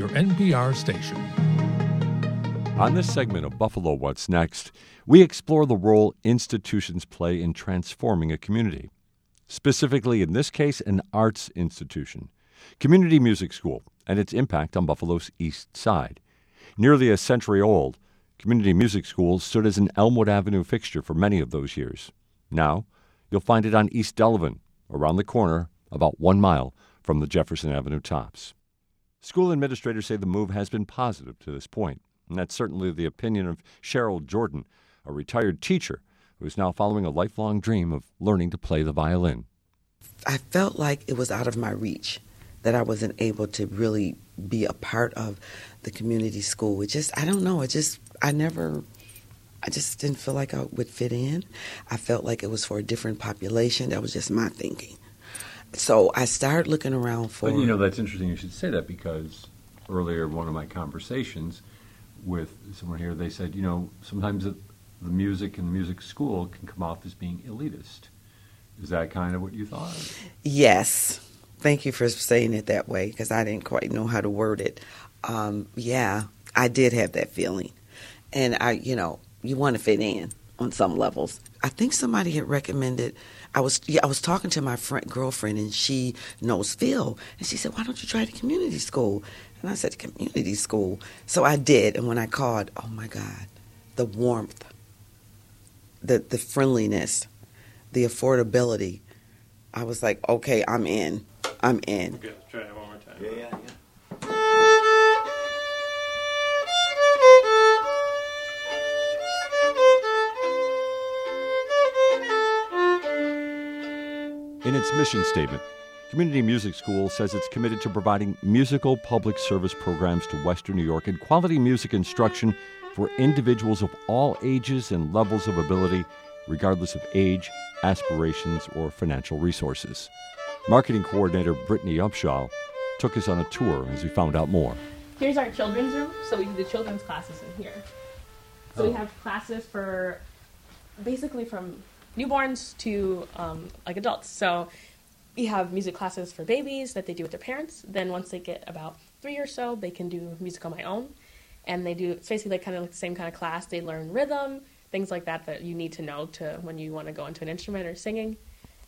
your NPR station. On this segment of Buffalo What's Next, we explore the role institutions play in transforming a community. Specifically, in this case, an arts institution, Community Music School, and its impact on Buffalo's East Side. Nearly a century old, Community Music School stood as an Elmwood Avenue fixture for many of those years. Now, you'll find it on East Delavan, around the corner, about one mile from the Jefferson Avenue tops. School administrators say the move has been positive to this. And that's certainly the opinion of Cheryl Jordan, a retired teacher who is now following a lifelong dream of learning to play the violin. I felt like it was out of my reach, that I wasn't able to really be a part of the community school. It just, I don't know, it just, I never, I just didn't feel like I would fit in. I felt like it was for a different population. That was just my thinking. So I started looking around for. But you know, that's interesting you should say that because earlier, one of my conversations, with someone here, they said, you know, sometimes the, the music and the music school can come off as being elitist. Is that kind of what you thought? Yes. Thank you for saying it that way because I didn't quite know how to word it. Um, yeah, I did have that feeling. And I, you know, you want to fit in on some levels. I think somebody had recommended. I was yeah, I was talking to my friend girlfriend and she knows Phil and she said, "Why don't you try the community school?" And I said, community school. So I did. And when I called, oh my God, the warmth, the, the friendliness, the affordability. I was like, okay, I'm in. I'm in. Okay, try it one more time. Yeah, yeah, In its mission statement, Community Music School says it's committed to providing musical public service programs to Western New York and quality music instruction for individuals of all ages and levels of ability, regardless of age, aspirations, or financial resources. Marketing coordinator Brittany Upshaw took us on a tour as we found out more. Here's our children's room, so we do the children's classes in here. So we oh. have classes for basically from newborns to um, like adults. So we have music classes for babies that they do with their parents. Then once they get about three or so, they can do music on my own, and they do it's basically like kind of like the same kind of class. They learn rhythm, things like that that you need to know to when you want to go into an instrument or singing.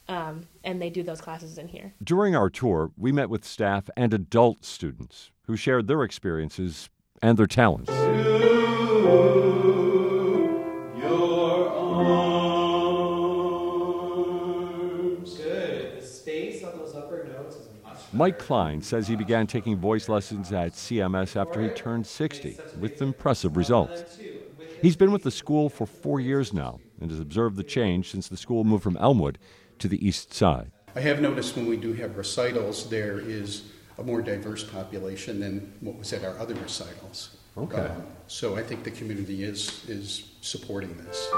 Um, and they do those classes in here. During our tour, we met with staff and adult students who shared their experiences and their talents. Mike Klein says he began taking voice lessons at CMS after he turned 60 with impressive results. He's been with the school for four years now and has observed the change since the school moved from Elmwood to the east side. I have noticed when we do have recitals, there is a more diverse population than what was at our other recitals. Okay. Um, so I think the community is is supporting this.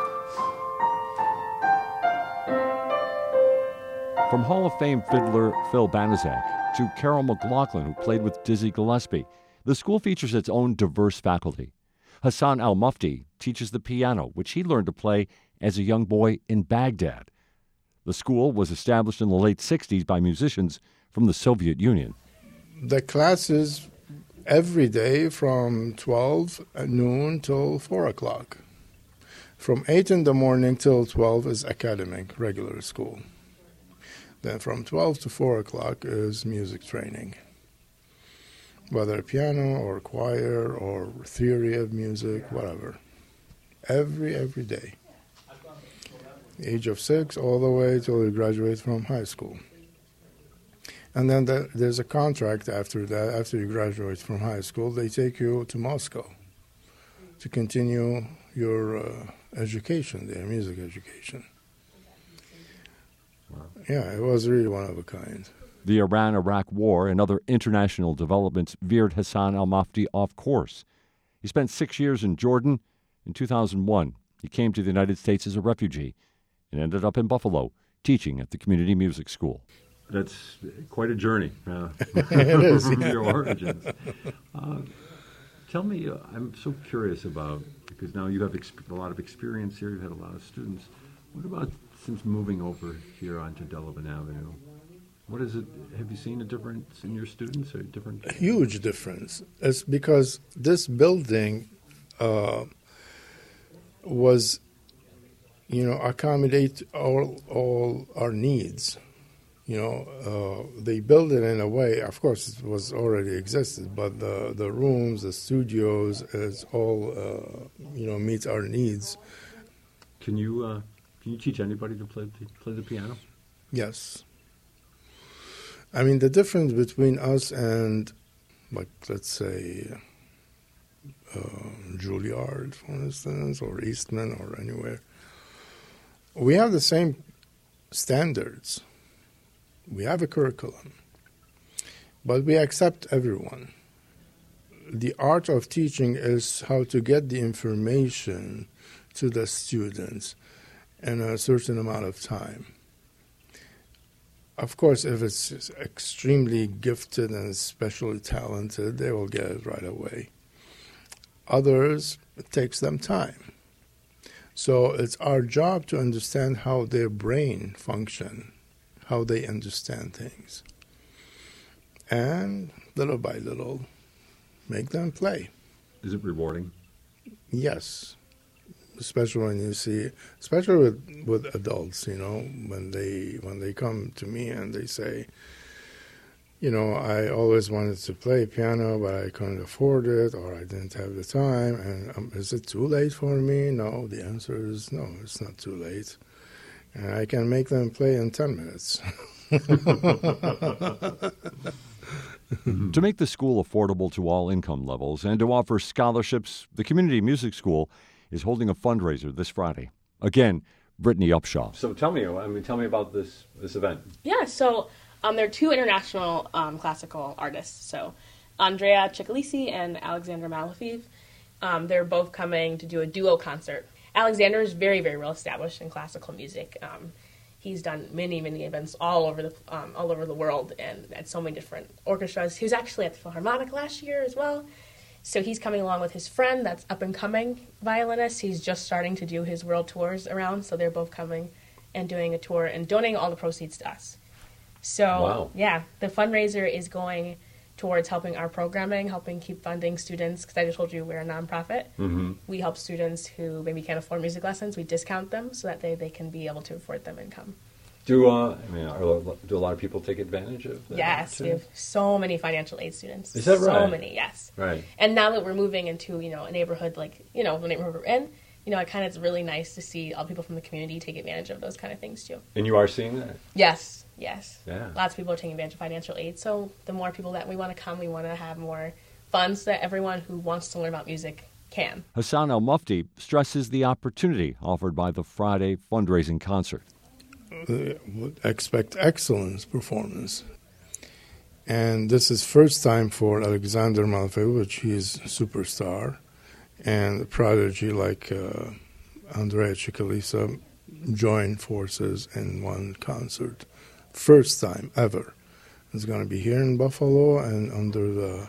From Hall of Fame fiddler Phil Banaszak to Carol McLaughlin, who played with Dizzy Gillespie, the school features its own diverse faculty. Hassan Al Mufti teaches the piano, which he learned to play as a young boy in Baghdad. The school was established in the late 60s by musicians from the Soviet Union. The classes every day from 12 at noon till 4 o'clock. From 8 in the morning till 12 is academic, regular school. Then from 12 to 4 o'clock is music training. whether piano or choir or theory of music, whatever. Every, every day. Age of six all the way till you graduate from high school. And then the, there's a contract after that, after you graduate from high school, they take you to Moscow to continue your uh, education there, music education. Yeah, it was really one of a kind. The Iran Iraq War and other international developments veered Hassan al Mufti off course. He spent six years in Jordan. In 2001, he came to the United States as a refugee and ended up in Buffalo teaching at the community music school. That's quite a journey uh, It is, from yeah. your origins. Uh, tell me, uh, I'm so curious about because now you have exp- a lot of experience here. You've had a lot of students. What about since moving over here onto Delavan Avenue? What is it? Have you seen a difference in your students or different? huge difference. It's because this building uh, was, you know, accommodate all all our needs. You know, uh, they built it in a way. Of course, it was already existed, but the the rooms, the studios, it's all uh, you know meets our needs. Can you uh, can you teach anybody to play play the piano? Yes. I mean, the difference between us and, like, let's say, uh, Juilliard, for instance, or Eastman, or anywhere, we have the same standards. We have a curriculum, but we accept everyone. The art of teaching is how to get the information to the students in a certain amount of time. Of course, if it's extremely gifted and especially talented, they will get it right away. Others, it takes them time. So it's our job to understand how their brain function, how they understand things, and little by little, make them play. Is it rewarding? Yes, especially when you see, especially with with adults, you know, when they when they come to me and they say, you know, I always wanted to play piano, but I couldn't afford it, or I didn't have the time. And um, is it too late for me? No, the answer is no. It's not too late, and I can make them play in ten minutes. to make the school affordable to all income levels and to offer scholarships, the Community Music School is holding a fundraiser this Friday. Again, Brittany Upshaw. So tell me, I mean, tell me about this this event. Yeah, so um, there are two international um, classical artists. So Andrea Ciccolisi and Alexander Malofeev. Um, they're both coming to do a duo concert. Alexander is very, very well established in classical music. Um, he's done many, many events all over the um, all over the world and at so many different orchestras. He was actually at the Philharmonic last year as well. So he's coming along with his friend that's up and coming violinist. He's just starting to do his world tours around, so they're both coming and doing a tour and donating all the proceeds to us. So Wow. yeah, the fundraiser is going towards helping our programming, helping keep funding students. Because I just told you we're a nonprofit. Mhm. We help students who maybe can't afford music lessons. We discount them so that they, they can be able to afford them income. Do uh, I mean, are, do a lot of people take advantage of that? yes, we have so many financial aid students. Is that So right? many, yes. Right. And now that we're moving into you know a neighborhood like you know the neighborhood we're in, you know, it kind of is really nice to see all people from the community take advantage of those kind of things too. And you are seeing that? Yes, yes. Yeah. Lots of people are taking advantage of financial aid. So the more people that we want to come, we want to have more funds so that everyone who wants to learn about music can. Hassan Al Mufti stresses the opportunity offered by the Friday fundraising concert. Would expect excellence performance. And this is first time for Alexander Malfevich. He's a superstar, and prodigy like uh, Andrea Ciccolisa join forces in one concert. First time ever. It's going to be here in Buffalo and under the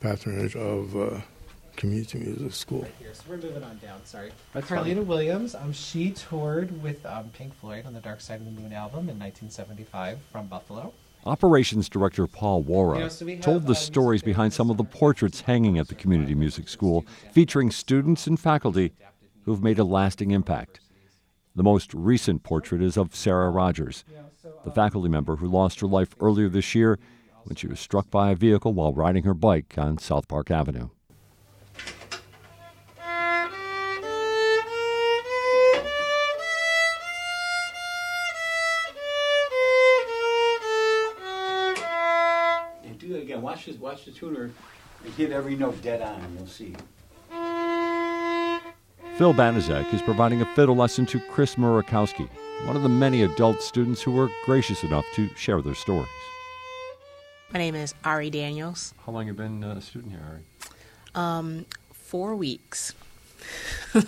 patronage of uh, Community Music School. Right Here, so we're moving on down. Sorry. That's Carlena fine. Williams. Um, she toured with um, Pink Floyd on the Dark Side of the Moon album in 1975 from Buffalo. Operations Director Paul Wara You know, so have, told the uh, stories behind some of the portraits hanging at the Community Music School, featuring students and faculty who've made a lasting impact. The most recent portrait is of Sarah Rogers, the faculty member who lost her life earlier this year when she was struck by a vehicle while riding her bike on South Park Avenue. Watch the tuner and hit every note dead on. and You'll see. Phil Banaszak is providing a fiddle lesson to Chris Murakowski, one of the many adult students who were gracious enough to share their stories. My name is Ari Daniels. How long have you been a student here, Ari? Um, four weeks.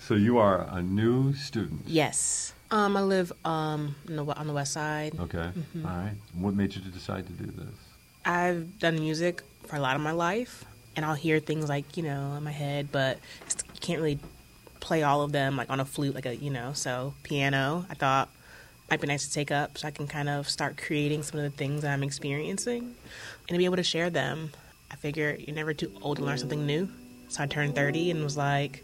so you are a new student. yes. Um, I live um, on, the, on the west side. Okay. Mhm. All right. What made you decide to do this? I've done music for a lot of my life, and I'll hear things like you know in my head, but you can't really play all of them like on a flute, like a you know. So piano, I thought might be nice to take up, so I can kind of start creating some of the things that I'm experiencing, and to be able to share them. I figure you're never too old to learn something new, so I turned 30 and was like,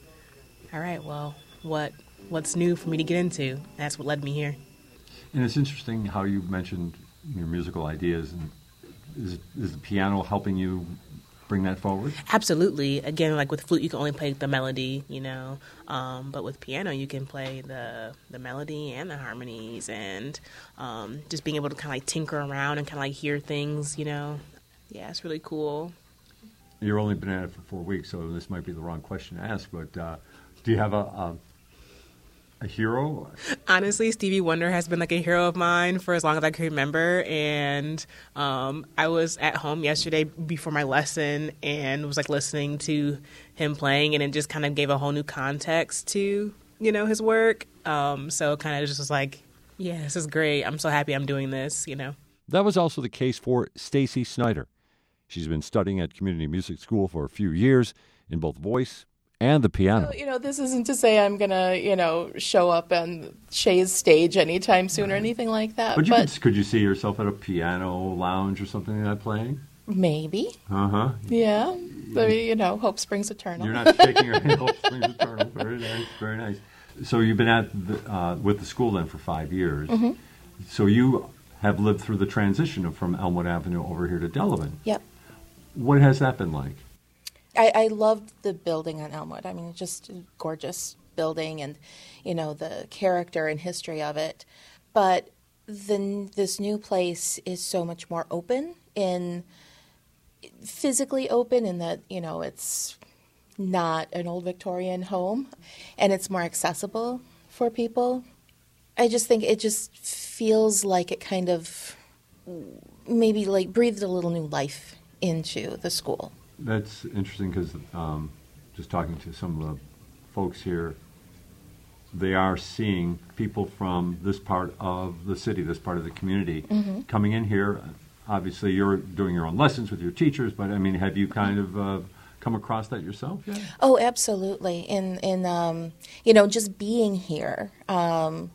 all right, well, what what's new for me to get into? That's what led me here. And it's interesting how you mentioned your musical ideas. And is, is the piano helping you bring that forward? Absolutely. Again, like with flute, you can only play the melody, you know, um, but with piano, you can play the the melody and the harmonies, and um, just being able to kind of like tinker around and kind of like hear things, you know. Yeah, it's really cool. You've only been at it for four weeks, so this might be the wrong question to ask. But uh, do you have a, a a hero? Honestly, Stevie Wonder has been like a hero of mine for as long as I can remember. And um, I was at home yesterday before my lesson and was like listening to him playing, and it just kind of gave a whole new context to you know his work. Um, so kind of just was like, yeah, this is great. I'm so happy I'm doing this. You know. That was also the case for Stacy Snyder. She's been studying at Community Music School for a few years in both voice and the piano. You know, this isn't to say I'm gonna, you know, show up on Shea's stage anytime soon or anything like that. But But, you could, could you see yourself at a piano lounge or something like that playing? maybe, Uh huh. yeah. I mean, you know, hope springs eternal. You're not shaking your head. Hope springs eternal. Very nice. Very nice. So you've been at the, uh, with the school then for five years. Mhm. So you have lived through the transition of from Elmwood Avenue over here to Delavan. Yep. What has that been like? I, I loved the building on Elmwood. I mean, it's just a gorgeous building, and you know the character and history of it. But the this new place is so much more open in physically open in that you know it's not an old Victorian home, and it's more accessible for people. I just think it just feels like it kind of maybe like breathed a little new life into the school. That's interesting because um, just talking to some of the folks here, they are seeing people from this part of the city, this part of the community, Mhm. coming in here. Obviously, you're doing your own lessons with your teachers, but I mean, have you kind of uh, come across that yourself? Oh, absolutely. In in um, you know, just being here. Um,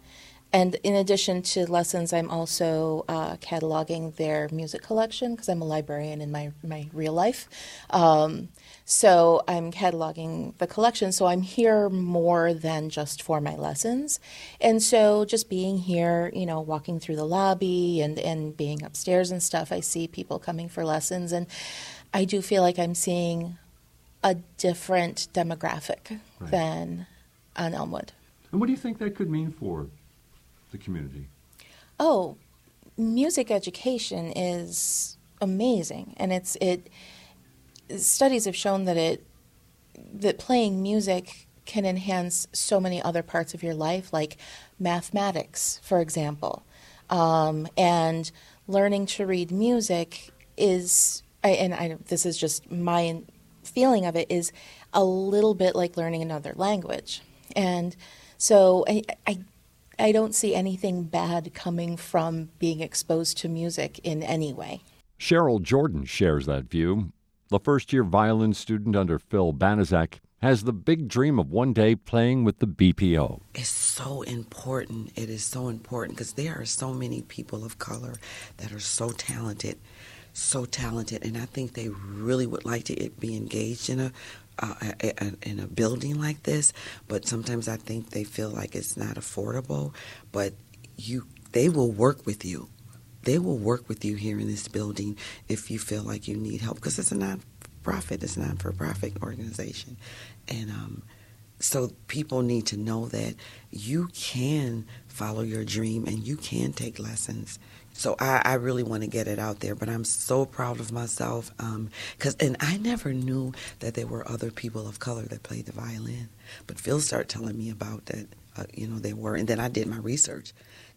and in addition to lessons, I'm also uh, cataloging their music collection because I'm a librarian in my my real life. Um, so I'm cataloging the collection. So I'm here more than just for my lessons. And so just being here, you know, walking through the lobby and and being upstairs and stuff, I see people coming for lessons, and I do feel like I'm seeing a different demographic Right. than on Elmwood. And what do you think that could mean for the community? Oh, music education is amazing, and it's it. Studies have shown that it that playing music can enhance so many other parts of your life, like mathematics, for example, um, and learning to read music is. I, and I, this is just my feeling of it is a little bit like learning another language, and so I, I I don't see anything bad coming from being exposed to music in any way. Cheryl Jordan shares that view. The first year violin student under Phil Banaszak has the big dream of one day playing with the BPO. It's so important. It is so important because there are so many people of color that are so talented, so talented, and I think they really would like to be engaged in a, uh, in a building like this. But sometimes I think they feel like it's not affordable. But you, they will work with you. They will work with you here in this building if you feel like you need help because it's a non-profit, it's a non-for-profit organization, and um, so people need to know that you can follow your dream and you can take lessons. So I, I really want to get it out there, but I'm so proud of myself because, um, and I never knew that there were other people of color that played the violin. But Phil started telling me about that, uh, you know, there were, and then I did my research,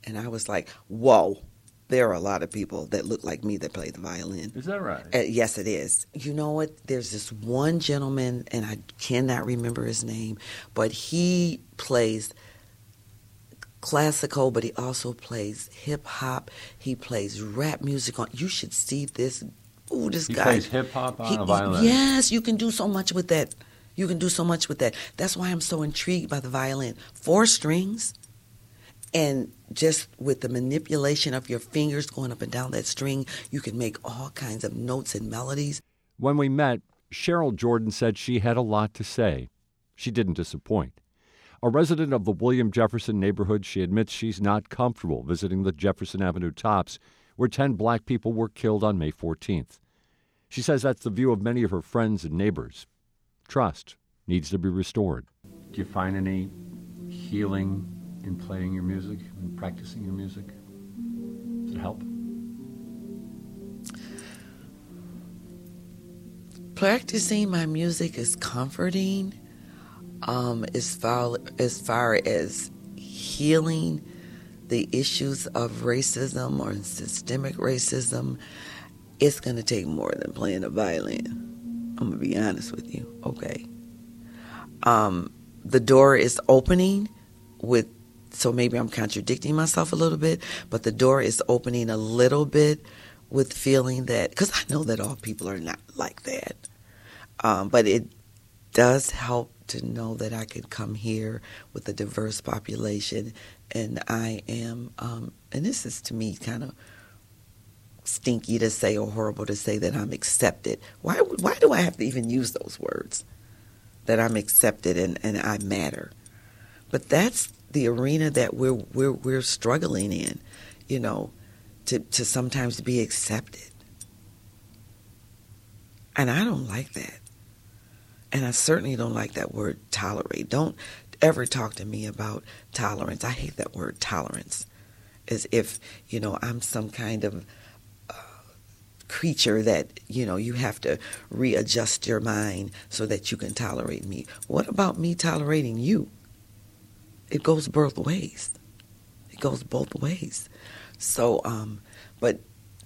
and I was like, whoa, there are a lot of people that look like me that play the violin. Is that right? Uh, yes, it is. You know what? There's this one gentleman, and I cannot remember his name, but he plays classical, but he also plays hip hop. He plays rap music on. You should see this. Ooh, this he guy plays hip hop on he- a violin. Yes, you can do so much with that. You can do so much with that. That's why I'm so intrigued by the violin. Four strings, and just with the manipulation of your fingers going up and down that string, you can make all kinds of notes and melodies. When we met, Cheryl Jordan said she had a lot to say. She didn't disappoint. A resident of the William Jefferson neighborhood, she admits she's not comfortable visiting the Jefferson Avenue tops, where 10 black people were killed on May 14th. She says that's the view of many of her friends and neighbors. Trust needs to be restored. Do you find any healing in playing your music and practicing your music? Does it help? Practicing my music is comforting. Um, as far as far as healing the issues of racism or systemic racism, it's going to take more than playing a violin. I'm going to be honest with you. Okay. Um, the door is opening with, so maybe I'm contradicting myself a little bit, but the door is opening a little bit with feeling that, because I know that all people are not like that. Um, but it does help to know that I could come here with a diverse population, and I am, um, and this is to me kind of stinky to say or horrible to say that I'm accepted. Why? Why do I have to even use those words? That I'm accepted and, and I matter. But that's the arena that we're we're we're struggling in, you know, to to sometimes be accepted. And I don't like that. And I certainly don't like that word tolerate. Don't ever talk to me about tolerance. I hate that word tolerance. As if, you know, I'm some kind of uh, creature that, you know, you have to readjust your mind so that you can tolerate me. What about me tolerating you? It goes both ways. It goes both ways. So, um, but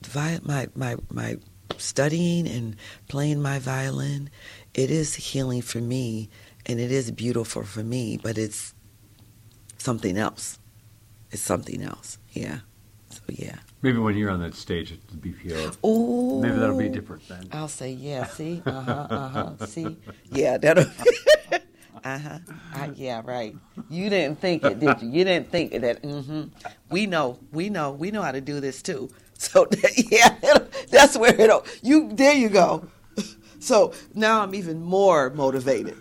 vi- my, my, my studying and playing my violin, it is healing for me and it is beautiful for me, but it's something else. It's something else. Yeah. So yeah. Maybe when you're on that stage at the BPO, Ooh. maybe that'll be different then. I'll say yeah. See, uh huh, uh huh. See, yeah, that'll. uh huh. Yeah, right. You didn't think it, did you? You didn't think that. Mm-hmm. We know. We know. We know how to do this too. So yeah, that's where it'll. You there. You go. So now I'm even more motivated.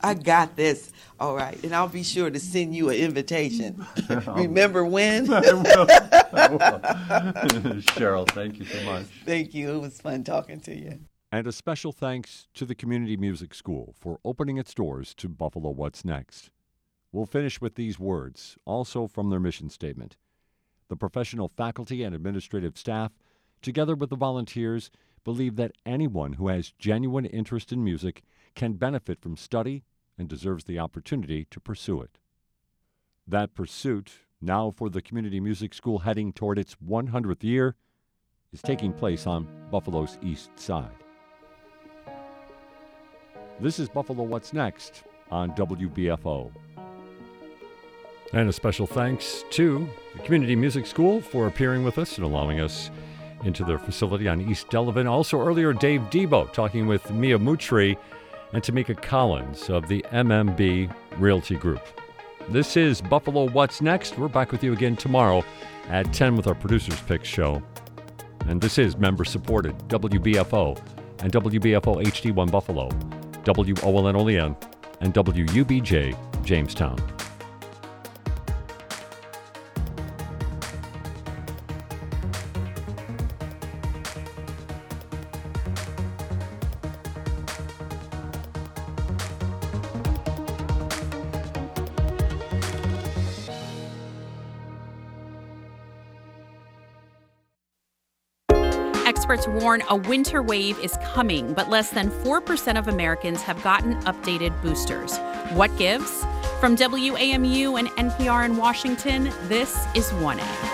I got this. All right, and I'll be sure to send you an invitation. Remember when? I will. I will. Cheryl, thank you so much. Thank you. It was fun talking to you. And a special thanks to the Community Music School for opening its doors to Buffalo What's Next. We'll finish with these words, also from their mission statement. The professional faculty and administrative staff, together with the volunteers, believe that anyone who has genuine interest in music can benefit from study and deserves the opportunity to pursue it. That pursuit, now for the Community Music School heading toward its 100th year, is taking place on Buffalo's east side. This is Buffalo What's Next on WBFO. And a special thanks to the Community Music School for appearing with us and allowing us into their facility on East Delavan. Also, earlier, Dave Debo talking with Mia Mootry and Tamika Collins of the MMB Realty Group. This is Buffalo What's Next. We're back with you again tomorrow at 10 with our Producers Pick show. And this is member supported WBFO and WBFO HD1 Buffalo, WOLN Olean, and WUBJ Jamestown. Warn a winter wave is coming, but less than 4% of Americans have gotten updated boosters. What gives? From WAMU and NPR in Washington, this is 1A.